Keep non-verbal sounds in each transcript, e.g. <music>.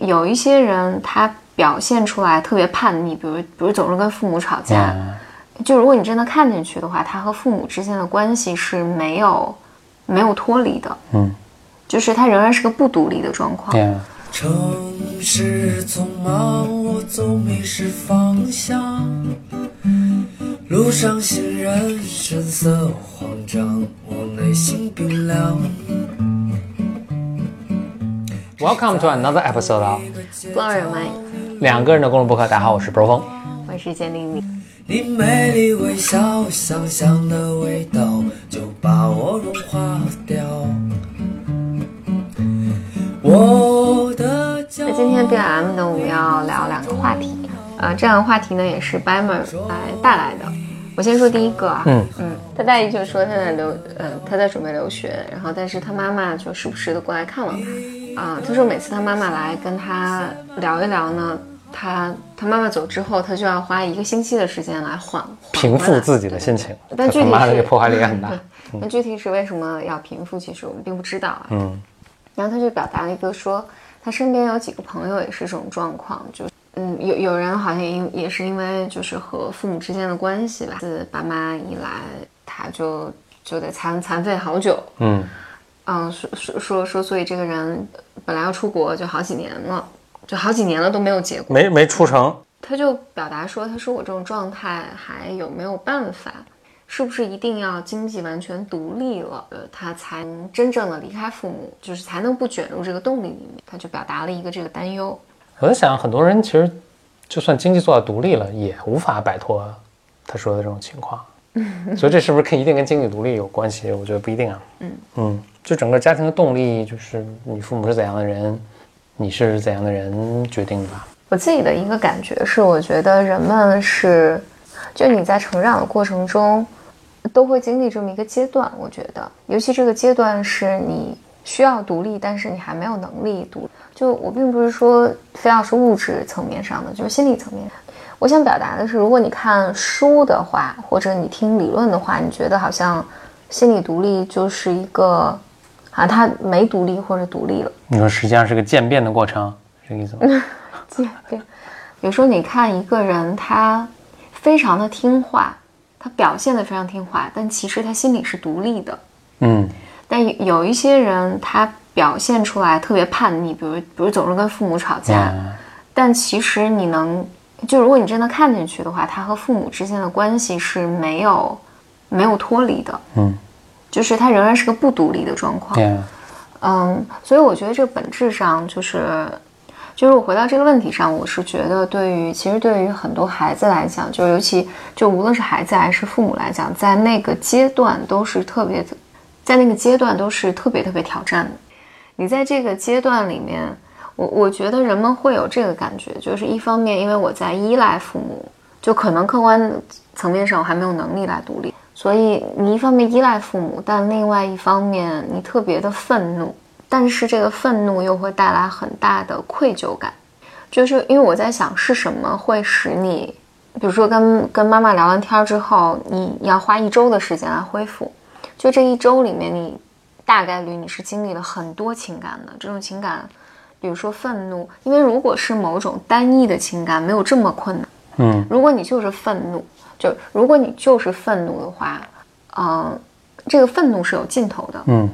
有一些人他表现出来特别叛逆，比如比如总是跟父母吵架。就如果你真的看进去的话，他和父母之间的关系是没有没有脱离的。嗯，就是他仍然是个不独立的状况。城市匆忙，我总迷失方向。路上行人神色慌张，我内心冰凉。Welcome to another episode of Blow Your Mind。两个人的公路博客，大家好，我是 Pro 峰，我是简玲玲。你美丽微笑，香香的味道就把我融化掉。我的那今天 B M 呢，我们要聊两个话题。呃，这两个话题呢，也是 Bammer 来带来的。我先说第一个啊，嗯嗯，他大姨就说他在留，呃，他在准备留学，然后但是他妈妈就时不时的过来看望他。啊，他说每次他妈妈来跟他聊一聊呢。他他妈妈走之后，他就要花一个星期的时间来缓平复自己的心情。但具体妈的这破坏力很大。<laughs> 那具体是为什么要平复？其实我们并不知道啊。嗯。然后他就表达了一个说，他身边有几个朋友也是这种状况，就嗯有有人好像因也是因为就是和父母之间的关系吧，自爸妈一来，他就就得残残废好久。嗯嗯，说说说说，所以这个人本来要出国就好几年了。就好几年了都没有结果，没没出成。他就表达说：“他说我这种状态还有没有办法？是不是一定要经济完全独立了，呃，他才能真正的离开父母，就是才能不卷入这个动力里面？”他就表达了一个这个担忧。我在想，很多人其实就算经济做到独立了，也无法摆脱他说的这种情况。<laughs> 所以这是不是跟一定跟经济独立有关系？我觉得不一定啊。嗯嗯，就整个家庭的动力，就是你父母是怎样的人。你是怎样的人决定的吧？我自己的一个感觉是，我觉得人们是，就你在成长的过程中，都会经历这么一个阶段。我觉得，尤其这个阶段是你需要独立，但是你还没有能力独。就我并不是说非要是物质层面上的，就是心理层面。我想表达的是，如果你看书的话，或者你听理论的话，你觉得好像心理独立就是一个。啊，他没独立或者独立了。你说实际上是个渐变的过程，这个意思吗？<laughs> 渐变。比如说，你看一个人，他非常的听话，他表现的非常听话，但其实他心里是独立的。嗯。但有一些人，他表现出来特别叛逆，比如比如总是跟父母吵架，但其实你能，就如果你真的看进去的话，他和父母之间的关系是没有没有脱离的。嗯。就是他仍然是个不独立的状况，嗯，所以我觉得这个本质上就是，就是我回到这个问题上，我是觉得对于其实对于很多孩子来讲，就尤其就无论是孩子还是父母来讲，在那个阶段都是特别，在那个阶段都是特别特别挑战的。你在这个阶段里面，我我觉得人们会有这个感觉，就是一方面因为我在依赖父母，就可能客观层面上我还没有能力来独立。所以你一方面依赖父母，但另外一方面你特别的愤怒，但是这个愤怒又会带来很大的愧疚感，就是因为我在想是什么会使你，比如说跟跟妈妈聊完天之后，你要花一周的时间来恢复，就这一周里面，你大概率你是经历了很多情感的，这种情感，比如说愤怒，因为如果是某种单一的情感，没有这么困难，嗯，如果你就是愤怒。就如果你就是愤怒的话，嗯，这个愤怒是有尽头的，嗯，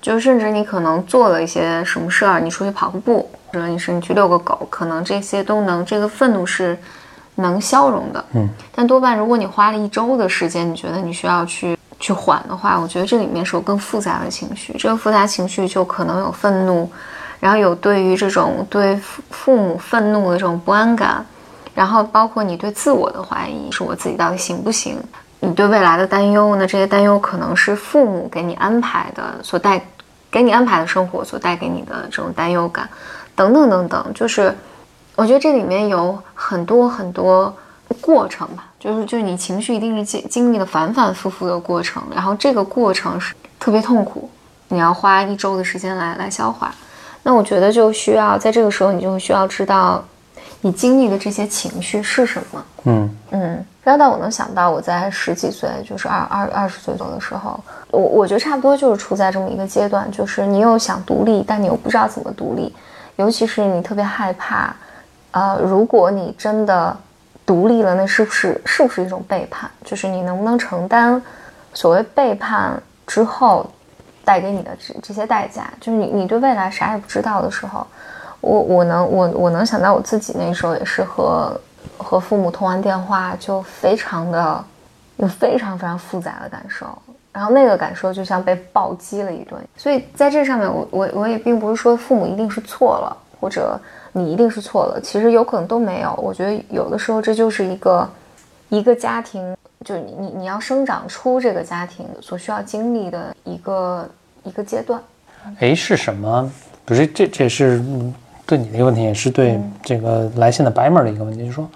就甚至你可能做了一些什么事儿，你出去跑个步，或者你是你去遛个狗，可能这些都能，这个愤怒是能消融的，嗯，但多半如果你花了一周的时间，你觉得你需要去去缓的话，我觉得这里面是有更复杂的情绪，这个复杂情绪就可能有愤怒，然后有对于这种对父父母愤怒的这种不安感。然后包括你对自我的怀疑，是我自己到底行不行？你对未来的担忧，那这些担忧可能是父母给你安排的，所带给你安排的生活所带给你的这种担忧感，等等等等。就是我觉得这里面有很多很多过程吧，就是就是你情绪一定是经经历了反反复复的过程，然后这个过程是特别痛苦，你要花一周的时间来来消化。那我觉得就需要在这个时候，你就需要知道。你经历的这些情绪是什么？嗯嗯，然后但我能想到，我在十几岁，就是二二二十岁左右的时候，我我觉得差不多就是处在这么一个阶段，就是你又想独立，但你又不知道怎么独立，尤其是你特别害怕，呃，如果你真的独立了，那是不是是不是一种背叛？就是你能不能承担所谓背叛之后带给你的这这些代价？就是你你对未来啥也不知道的时候，我我能我我能想到我自己那时候也是和和父母通完电话就非常的有非常非常复杂的感受。然后那个感受就像被暴击了一顿，所以在这上面，我我我也并不是说父母一定是错了，或者你一定是错了，其实有可能都没有。我觉得有的时候这就是一个一个家庭，就你你你要生长出这个家庭所需要经历的一个一个阶段。哎，是什么？不是这这是对你的一个问题，也是对这个来信的白门的一个问题，就是说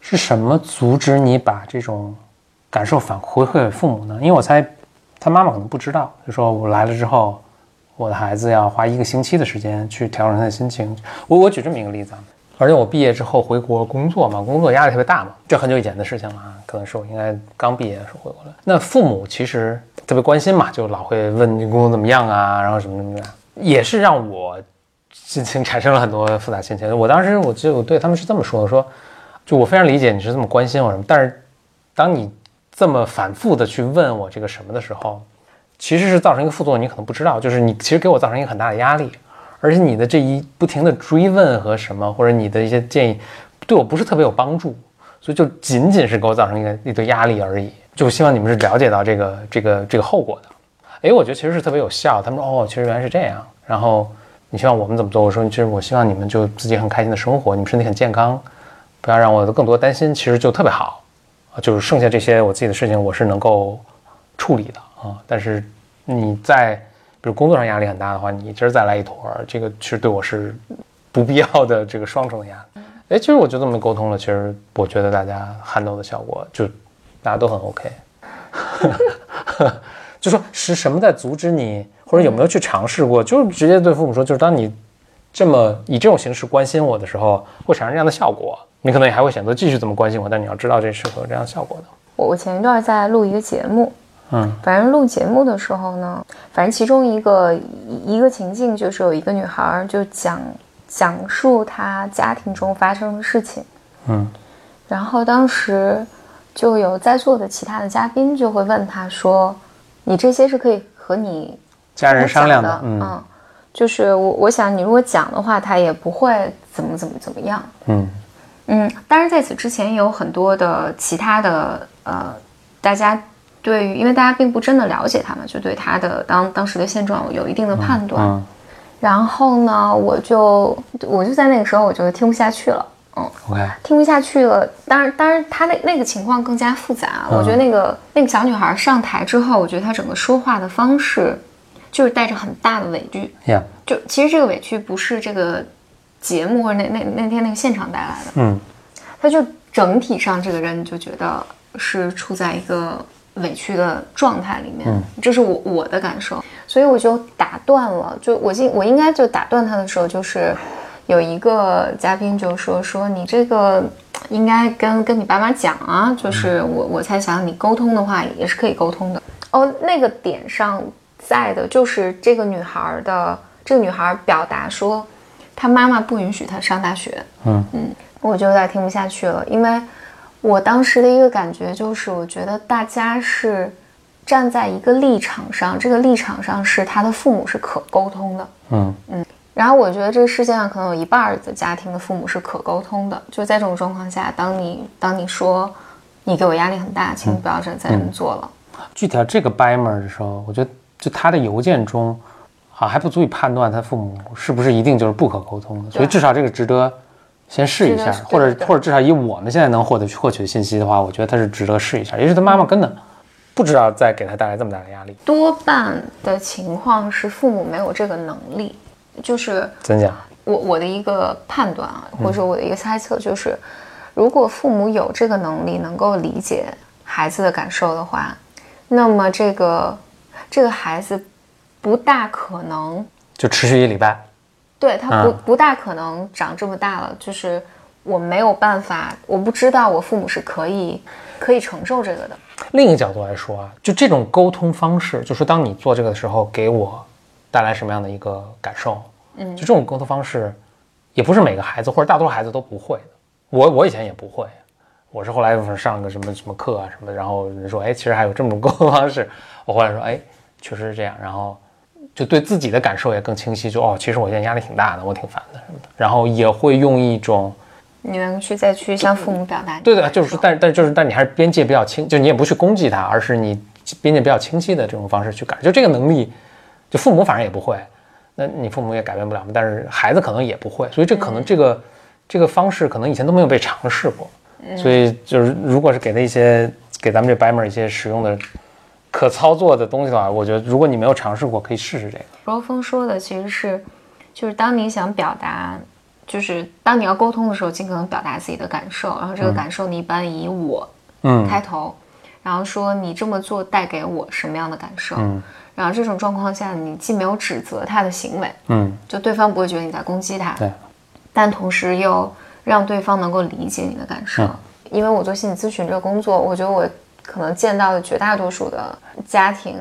是什么阻止你把这种感受反馈给父母呢？因为我猜。他妈妈可能不知道，就说我来了之后，我的孩子要花一个星期的时间去调整他的心情。我我举这么一个例子啊，而且我毕业之后回国工作嘛，工作压力特别大嘛，这很久以前的事情了啊，可能是我应该刚毕业的时候回国的。那父母其实特别关心嘛，就老会问你工作怎么样啊，然后什么什么的，也是让我心情产生了很多复杂心情。我当时我记得我对他们是这么说的，说就我非常理解你是这么关心我什么，但是当你。这么反复的去问我这个什么的时候，其实是造成一个副作用，你可能不知道，就是你其实给我造成一个很大的压力，而且你的这一不停的追问和什么，或者你的一些建议，对我不是特别有帮助，所以就仅仅是给我造成一个一堆压力而已。就希望你们是了解到这个这个这个后果的。哎，我觉得其实是特别有效。他们说哦，其实原来是这样。然后你希望我们怎么做？我说其实我希望你们就自己很开心的生活，你们身体很健康，不要让我更多担心，其实就特别好。就是剩下这些我自己的事情，我是能够处理的啊。但是你在比如工作上压力很大的话，你今儿再来一坨，这个其实对我是不必要的这个双重压力。哎，其实我就这么沟通了，其实我觉得大家撼动的效果就大家都很 OK。<laughs> 就说是什么在阻止你，或者有没有去尝试过？就是直接对父母说，就是当你这么以这种形式关心我的时候，会产生这样的效果。你可能也还会选择继续这么关心我，但你要知道这是会有这样效果的。我我前一段在录一个节目，嗯，反正录节目的时候呢，反正其中一个一个情境就是有一个女孩就讲讲述她家庭中发生的事情，嗯，然后当时就有在座的其他的嘉宾就会问她说：“你这些是可以和你家人商量的，嗯，就是我我想你如果讲的话，他也不会怎么怎么怎么样，嗯。”嗯，当然在此之前也有很多的其他的呃，大家对于，因为大家并不真的了解他们，就对他的当当时的现状有一定的判断。嗯。然后呢，我就我就在那个时候我就听不下去了。嗯。OK。听不下去了。当然，当然，他那那个情况更加复杂。我觉得那个那个小女孩上台之后，我觉得她整个说话的方式就是带着很大的委屈。Yeah。就其实这个委屈不是这个。节目或者那那那天那个现场带来的，嗯，他就整体上这个人就觉得是处在一个委屈的状态里面，这是我我的感受，所以我就打断了，就我应我应该就打断他的时候，就是有一个嘉宾就说说你这个应该跟跟你爸妈讲啊，就是我我猜想你沟通的话也是可以沟通的哦，那个点上在的就是这个女孩的这个女孩表达说。她妈妈不允许她上大学。嗯嗯，我就有点听不下去了，因为我当时的一个感觉就是，我觉得大家是站在一个立场上，这个立场上是他的父母是可沟通的。嗯嗯，然后我觉得这个世界上可能有一半的家庭的父母是可沟通的。就在这种状况下，当你当你说你给我压力很大，请你不要再再这么做了。具体到这个掰门的时候，我觉得就他的邮件中。好还不足以判断他父母是不是一定就是不可沟通的，所以至少这个值得先试一下，或者或者至少以我们现在能获得获取的信息的话，我觉得他是值得试一下。也许他妈妈根本不知道再给他带来这么大的压力。多半的情况是父母没有这个能力，就是真假？我我的一个判断啊，或者说我的一个猜测就是，如果父母有这个能力，能够理解孩子的感受的话，那么这个这个孩子。不大可能就持续一礼拜，对他不不大可能长这么大了。就是我没有办法，我不知道我父母是可以可以承受这个的。另一个角度来说啊，就这种沟通方式，就是当你做这个的时候，给我带来什么样的一个感受？嗯，就这种沟通方式，也不是每个孩子或者大多数孩子都不会的。我我以前也不会，我是后来上个什么什么课啊什么，然后人说，哎，其实还有这么种沟通方式。我后来说，哎，确实是这样，然后就对自己的感受也更清晰，就哦，其实我现在压力挺大的，我挺烦的什么的。然后也会用一种，你能去再去向父母表达。对的，就是说，但但就是，但你还是边界比较清，就你也不去攻击他，而是你边界比较清晰的这种方式去改。就这个能力，就父母反正也不会。那你父母也改变不了嘛？但是孩子可能也不会，所以这可能这个这个方式可能以前都没有被尝试过，所以就是如果是给他一些给咱们这白门一些使用的可操作的东西的话，我觉得如果你没有尝试过，可以试试这个。罗峰说的其实是，就是当你想表达，就是当你要沟通的时候，尽可能表达自己的感受，然后这个感受你一般以我嗯开头，然后说你这么做带给我什么样的感受。嗯然后这种状况下，你既没有指责他的行为，嗯，就对方不会觉得你在攻击他，对，但同时又让对方能够理解你的感受。因为我做心理咨询这个工作，我觉得我可能见到的绝大多数的家庭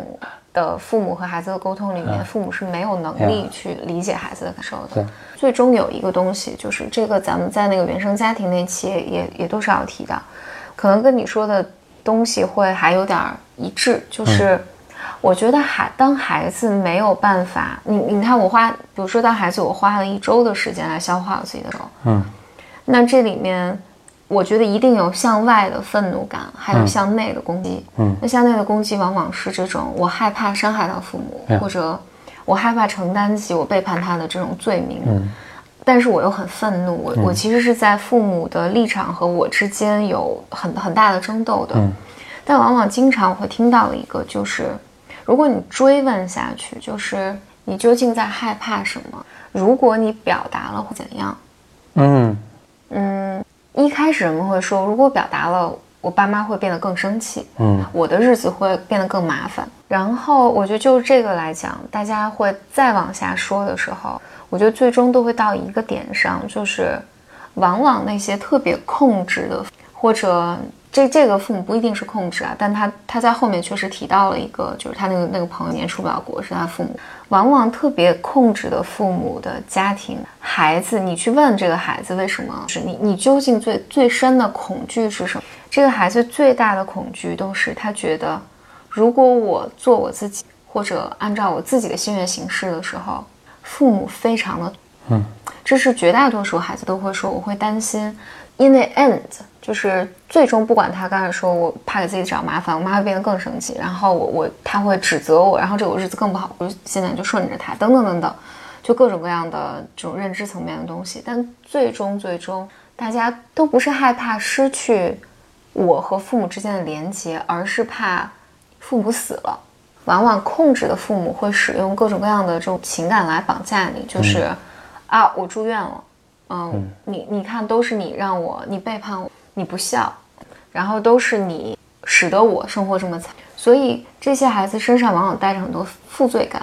的父母和孩子的沟通里面，父母是没有能力去理解孩子的感受的。最终有一个东西，就是这个咱们在那个原生家庭那期也也都是要提到，可能跟你说的东西会还有点一致，就是。我觉得孩当孩子没有办法，你你看我花，比如说当孩子我花了一周的时间来消化我自己的时候，嗯，那这里面我觉得一定有向外的愤怒感，还有向内的攻击，嗯，那向内的攻击往往是这种我害怕伤害到父母，或者我害怕承担起我背叛他的这种罪名，嗯，但是我又很愤怒，我我其实是在父母的立场和我之间有很很大的争斗的，嗯，但往往经常我会听到一个就是。如果你追问下去，就是你究竟在害怕什么？如果你表达了会怎样？嗯。嗯，一开始人们会说，如果表达了，我爸妈会变得更生气，嗯，我的日子会变得更麻烦。然后我觉得就这个来讲，大家会再往下说的时候，我觉得最终都会到一个点上，就是往往那些特别控制的或者。这这个父母不一定是控制啊，但他他在后面确实提到了一个，就是他那个那个朋友年出不了国，是他父母往往特别控制的父母的家庭孩子，你去问这个孩子为什么是你你究竟最最深的恐惧是什么？这个孩子最大的恐惧都是他觉得，如果我做我自己或者按照我自己的心愿行事的时候，父母非常的嗯，这是绝大多数孩子都会说，我会担心，in the end。就是最终，不管他刚才说我怕给自己找麻烦，我妈会变得更生气，然后我我他会指责我，然后这个日子更不好，我现在就顺着他，等等等等，就各种各样的这种认知层面的东西。但最终最终，大家都不是害怕失去我和父母之间的连接，而是怕父母死了。往往控制的父母会使用各种各样的这种情感来绑架你，就是啊，我住院了，嗯，你你看都是你让我，你背叛我。你不孝，然后都是你使得我生活这么惨，所以这些孩子身上往往带着很多负罪感，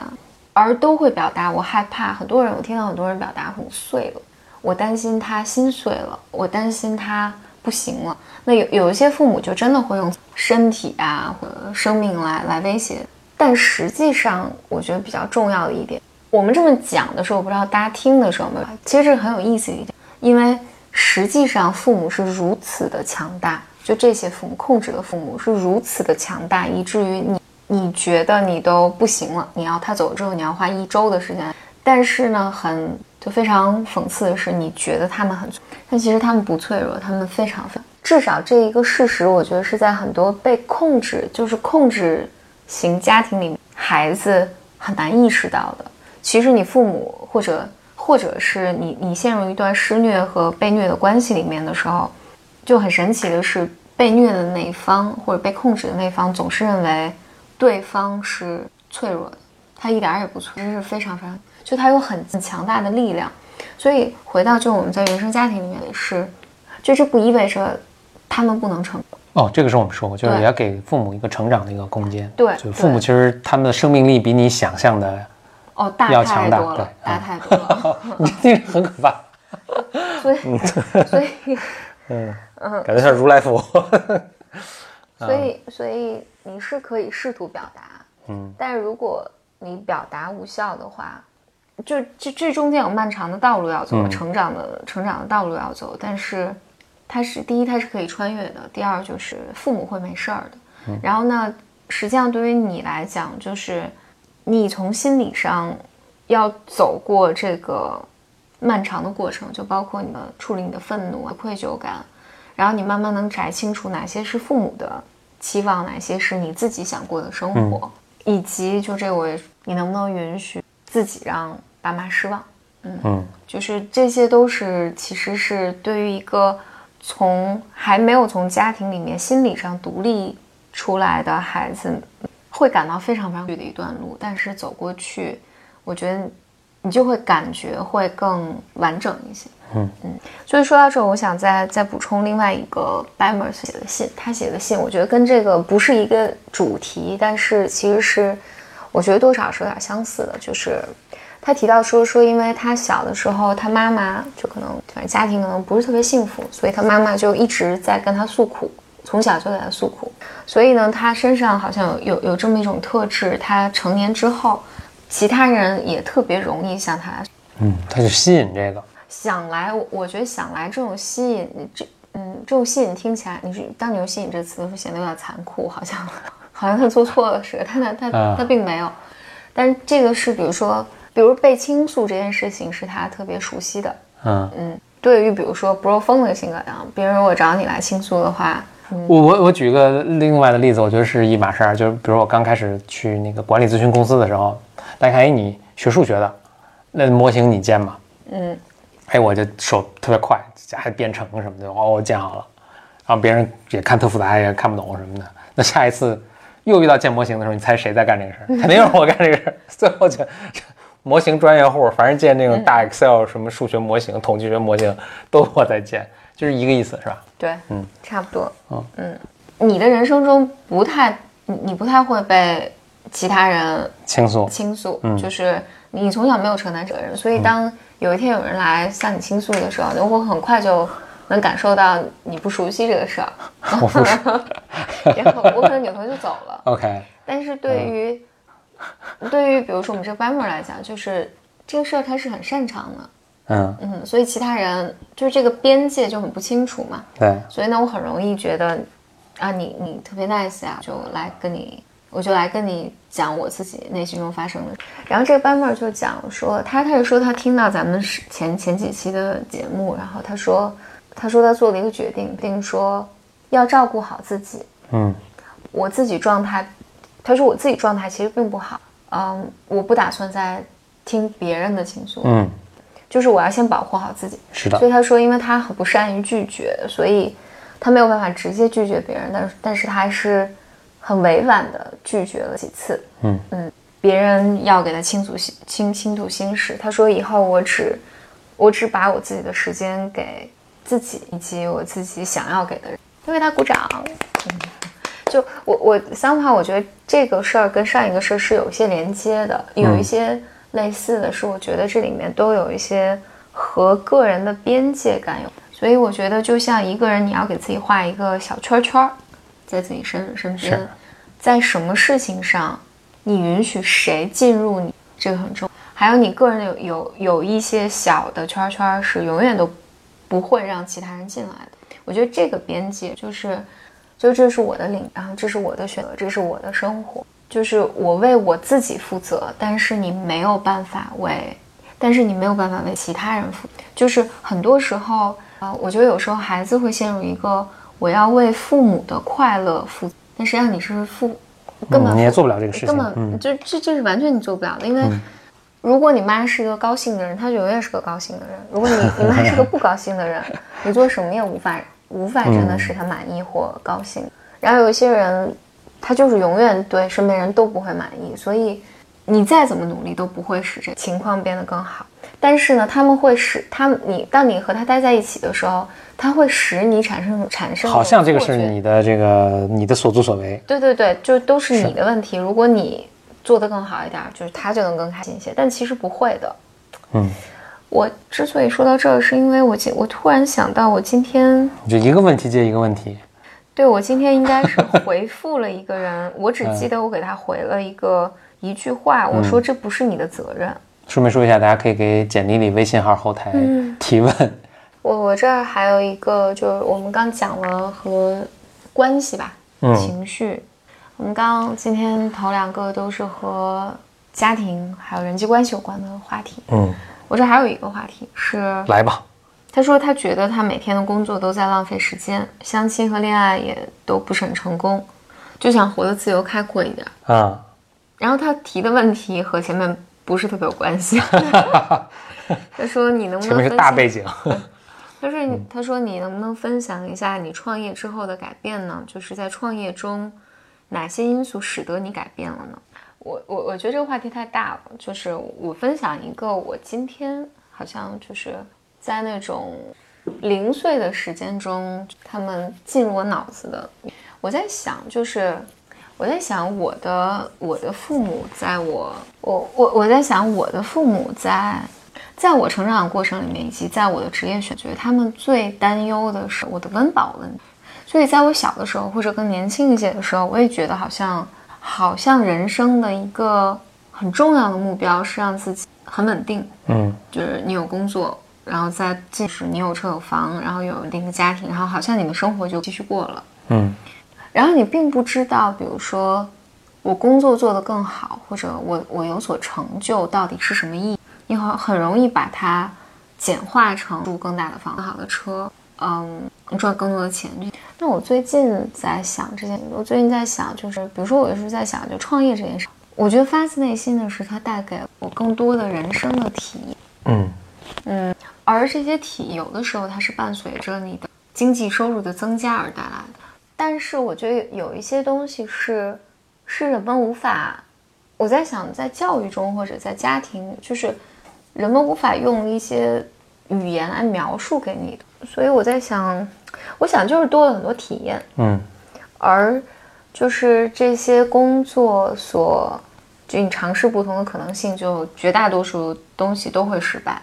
而都会表达我害怕。很多人我听到很多人表达很碎了，我担心他心碎了，我担心他不行了。那有有一些父母就真的会用身体啊或者生命来来威胁，但实际上我觉得比较重要的一点，我们这么讲的时候，我不知道大家听的时候没有，其实这很有意思一点，因为。实际上，父母是如此的强大，就这些父母控制的父母是如此的强大，以至于你你觉得你都不行了，你要他走了之后，你要花一周的时间。但是呢，很就非常讽刺的是，你觉得他们很，但其实他们不脆弱，他们非常非至少这一个事实，我觉得是在很多被控制，就是控制型家庭里，孩子很难意识到的。其实你父母或者。或者是你你陷入一段施虐和被虐的关系里面的时候，就很神奇的是，被虐的那一方或者被控制的那一方总是认为对方是脆弱的，他一点也不脆，其实是非常非常，就他有很强大的力量。所以回到就我们在原生家庭里面也是，就这不意味着他们不能成哦，这个是我们说过，就是也要给父母一个成长的一个空间。对，就父母其实他们的生命力比你想象的。哦，大太多了，大太多了，你这很可怕。<laughs> 所以，<laughs> 所以，<laughs> 嗯嗯，感觉像如来佛。所以，所以你是可以试图表达，嗯，但如果你表达无效的话，就这这中间有漫长的道路要走，成长的成长的道路要走。但是，它是第一，它是可以穿越的；第二，就是父母会没事儿的。然后呢，实际上对于你来讲，就是你从心理上要走过这个漫长的过程，就包括你的处理你的愤怒、愧疚感，然后你慢慢能摘清楚哪些是父母的期望，哪些是你自己想过的生活，以及就这我你能不能允许自己让。爸妈失望，嗯嗯，就是这些都是，其实是对于一个从还没有从家庭里面心理上独立出来的孩子，会感到非常非常远的一段路。但是走过去，我觉得你就会感觉会更完整一些，嗯嗯。所以说到这，我想再再补充另外一个 Bamers 写的信，他写的信，我觉得跟这个不是一个主题，但是其实是我觉得多少是有点相似的，就是。他提到说说，因为他小的时候，他妈妈就可能反正家庭可能不是特别幸福，所以他妈妈就一直在跟他诉苦，从小就给他诉苦。所以呢，他身上好像有有有这么一种特质，他成年之后，其他人也特别容易向他，嗯，他就吸引这个。想来，我觉得想来这种吸引，这嗯，这种吸引听起来，你是当你用吸引这词的时候，显得有点残酷，好像好像他做错了似的。他他他他并没有，但是这个是比如说。比如被倾诉这件事情是他特别熟悉的，嗯嗯。对于比如说不若风的性格啊，别人如果找你来倾诉的话，我我我举一个另外的例子，我觉得是一码事儿。就是比如我刚开始去那个管理咨询公司的时候，大家看，哎，你学数学的，那模型你建吗？嗯，哎，我就手特别快，还编程什么的，哦，我建好了。然后别人也看特复杂，也看不懂什么的。那下一次又遇到建模型的时候，你猜谁在干这个事儿？肯定是我干这个事儿。<laughs> 最后就。模型专业户，凡是建那种大 Excel 什么数学模型、统计学模型，都我在建，就是一个意思，是吧？对，嗯，差不多。嗯嗯，你的人生中不太，你你不太会被其他人倾诉倾诉，嗯，就是你从小没有承担责任，所以当有一天有人来向你倾诉的时候，我很快就能感受到你不熟悉这个事儿，<laughs> 然后 <laughs> 我可能扭头就走了。<laughs> OK，但是对于。对于比如说我们这个班门来讲，就是这个事儿他是很擅长的，嗯嗯，所以其他人就是这个边界就很不清楚嘛。对，所以呢，我很容易觉得啊，你你特别 nice 啊，就来跟你，我就来跟你讲我自己内心中发生的。然后这个班妹就讲说，他他就说他听到咱们前 <laughs> 前几期的节目，然后他说他说他做了一个决定，并说要照顾好自己。嗯，我自己状态。他说：“我自己状态其实并不好，嗯，我不打算再听别人的倾诉，嗯，就是我要先保护好自己。是的。所以他说，因为他很不善于拒绝，所以他没有办法直接拒绝别人，但是但是他还是很委婉的拒绝了几次，嗯嗯，别人要给他倾诉心倾倾吐心事，他说以后我只我只把我自己的时间给自己以及我自己想要给的人，因为他鼓掌。”就我我三话，我觉得这个事儿跟上一个事儿是有一些连接的，有一些类似的是，我觉得这里面都有一些和个人的边界感有。所以我觉得，就像一个人，你要给自己画一个小圈圈，在自己身身边，在什么事情上，你允许谁进入你，这个很重要。还有你个人有有有一些小的圈圈是永远都不会让其他人进来的。我觉得这个边界就是。就这是我的领，然后这是我的选择，这是我的生活，就是我为我自己负责。但是你没有办法为，但是你没有办法为其他人负。就是很多时候，啊，我觉得有时候孩子会陷入一个我要为父母的快乐负，但实际上你是父，根本你也做不了这个事情，根本就这这是完全你做不了的。因为如果你妈是一个高兴的人，她就永远是个高兴的人；如果你 <laughs> 你妈是个不高兴的人，你做什么也无法。无法真的使她满意或高兴，然后有一些人，他就是永远对身边人都不会满意，所以你再怎么努力都不会使这情况变得更好。但是呢，他们会使他你当你和他待在一起的时候，他会使你产生产生好像这个是你的这个你的所作所为。对对对，就都是你的问题。如果你做得更好一点，就是他就能更开心一些。但其实不会的，嗯。我之所以说到这儿，是因为我今我突然想到，我今天就一个问题接一个问题。对，我今天应该是 <laughs> 回复了一个人，我只记得我给他回了一个一句话，我说这不是你的责任。顺便说一下，大家可以给简历里微信号后台提问。我我这儿还有一个，就是我们刚讲了和关系吧，情绪。我们刚今天头两个都是和家庭还有人际关系有关的话题。嗯，我这还有一个话题是，来吧。他说他觉得他每天的工作都在浪费时间，相亲和恋爱也都不是很成功，就想活得自由开阔一点。啊。然后他提的问题和前面不是特别有关系。<laughs> 他说你能不能？前面是大背景。<laughs> 他说他说你能不能分享一下你创业之后的改变呢？就是在创业中。哪些因素使得你改变了呢？我我我觉得这个话题太大了，就是我分享一个我今天好像就是在那种零碎的时间中，他们进入我脑子的。我在想，就是我在想我的我的父母，在我我我我在想我的父母在在我成长过程里面，以及在我的职业选择，他们最担忧的是我的温饱问题。所以，在我小的时候，或者更年轻一些的时候，我也觉得好像，好像人生的一个很重要的目标是让自己很稳定。嗯，就是你有工作，然后再即使你有车有房，然后有一定的家庭，然后好像你的生活就继续过了。嗯，然后你并不知道，比如说我工作做得更好，或者我我有所成就，到底是什么意义？你很很容易把它简化成住更大的房、更好的车。嗯，赚更多的钱。那我最近在想这件，我最近在想，就是比如说，我也是在想，就创业这件事。我觉得发自内心的是，它带给我更多的人生的体验。嗯嗯，而这些体有的时候它是伴随着你的经济收入的增加而带来的。但是我觉得有一些东西是，是人们无法。我在想，在教育中或者在家庭，就是人们无法用一些语言来描述给你的。所以我在想，我想就是多了很多体验，嗯，而就是这些工作所，就你尝试不同的可能性，就绝大多数东西都会失败，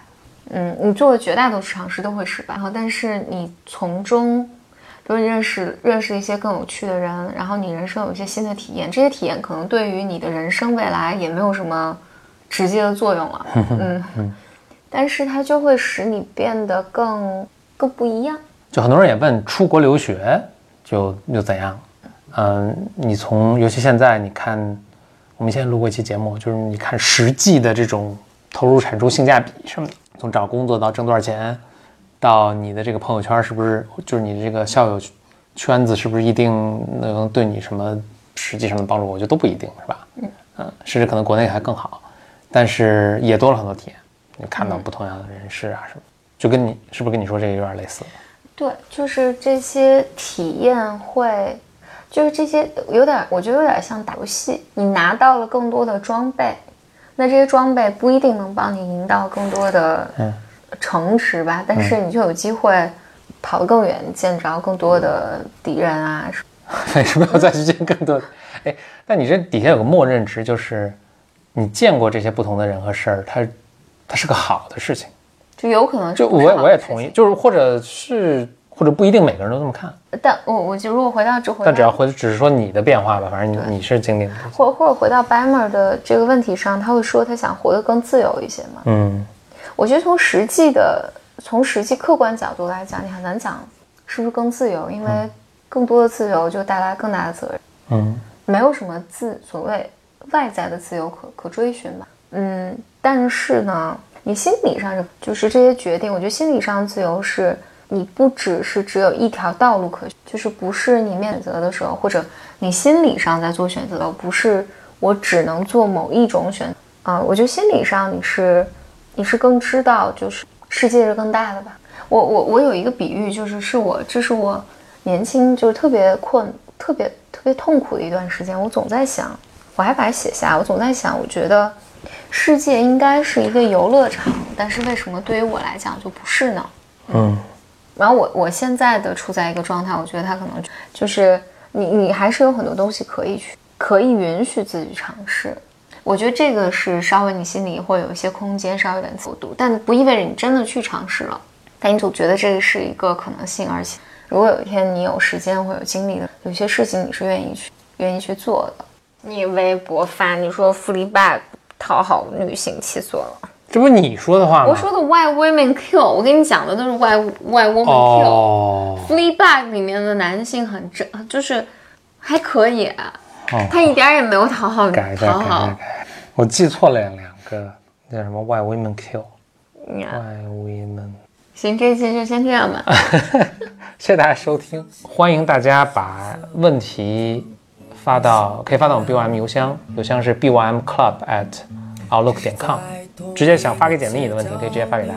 嗯，你做的绝大多数尝试都会失败，然后但是你从中，比如认识认识一些更有趣的人，然后你人生有一些新的体验，这些体验可能对于你的人生未来也没有什么直接的作用了，<laughs> 嗯，但是它就会使你变得更。更不一样，就很多人也问出国留学就又怎样？嗯，你从尤其现在你看，我们现在录过一期节目，就是你看实际的这种投入产出性价比什么，从找工作到挣多少钱，到你的这个朋友圈是不是，就是你这个校友圈子是不是一定能对你什么实际上的帮助？我觉得都不一定是吧？嗯嗯，甚至可能国内还更好，但是也多了很多体验，你看到不同样的人士啊什么。就跟你是不是跟你说这个有点类似？对，就是这些体验会，就是这些有点，我觉得有点像打游戏，你拿到了更多的装备，那这些装备不一定能帮你赢到更多的城池吧，但是你就有机会跑得更远，见着更多的敌人啊。<laughs> 为什么要再去见更多？哎，但你这底下有个默认值，就是你见过这些不同的人和事儿，它它是个好的事情。就有可能，就我我也同意，就是或者是或者不一定每个人都这么看。但我我就如果回到这回，但只要回只是说你的变化吧，反正你你是经历的。或或者回到 Bammer 的这个问题上，他会说他想活得更自由一些嘛？嗯，我觉得从实际的从实际客观角度来讲，你很难讲是不是更自由，因为更多的自由就带来更大的责任。嗯，没有什么自所谓外在的自由可可追寻吧？嗯，但是呢。你心理上就是这些决定，我觉得心理上自由是你不只是只有一条道路可，就是不是你选择的时候，或者你心理上在做选择，不是我只能做某一种选啊。我觉得心理上你是你是更知道，就是世界是更大的吧。我我我有一个比喻，就是是我这是我年轻就是特别困、特别特别痛苦的一段时间，我总在想，我还把它写下，我总在想，我觉得。世界应该是一个游乐场，但是为什么对于我来讲就不是呢？嗯，然后我我现在的处在一个状态，我觉得他可能就是你你还是有很多东西可以去，可以允许自己尝试。我觉得这个是稍微你心里会有一些空间，稍微有点自度，但不意味着你真的去尝试了。但你总觉得这个是一个可能性，而且如果有一天你有时间或有精力的，有些事情你是愿意去愿意去做的。你微博发你说福利 bag。讨好女性，气死了！这不你说的话吗？我说的 Why Women Kill，我跟你讲的都是 Why Why Women Kill。哦，Fleabag 里面的男性很正，就是还可以，哦他一点儿也没有讨好改改一下，讨好。改。我记错了两个，叫什么 Why Women Kill。嗯 Why Women。行，这一期就先这样吧。<laughs> 谢谢大家收听，欢迎大家把问题发到可以发到我们 BYM 邮箱，邮箱是 bym club at outlook 点 com。直接想发给简历里的问题，可以直接发给他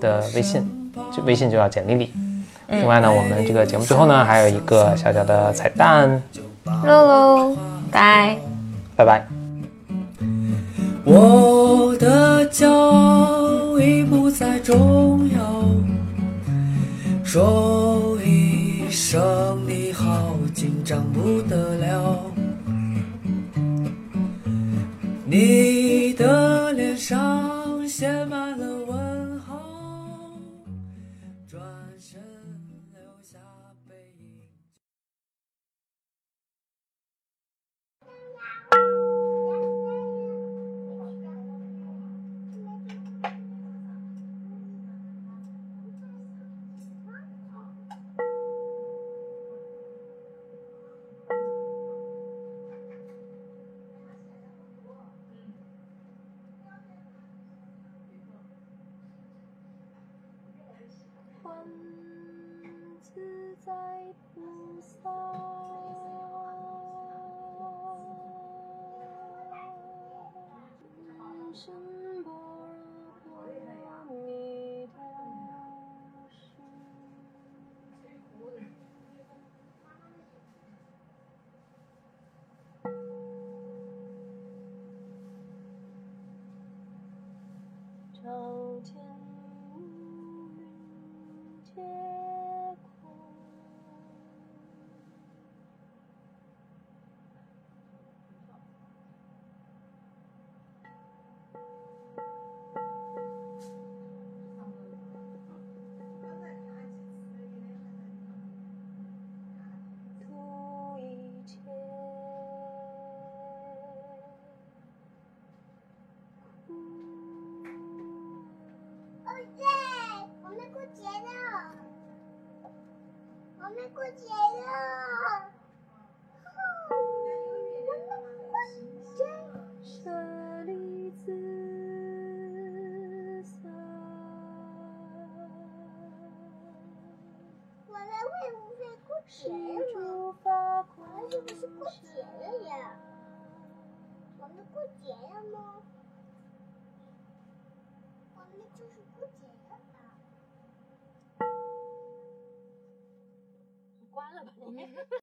的微信，就微信就叫简历里。另外呢，我们这个节目最后呢还有一个小小的彩蛋，喽喽，拜。拜拜。我的骄傲已不再重要，说一声你好，紧张不得了。你的脸上写满了们过节了。